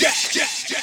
yeah, yeah, yeah.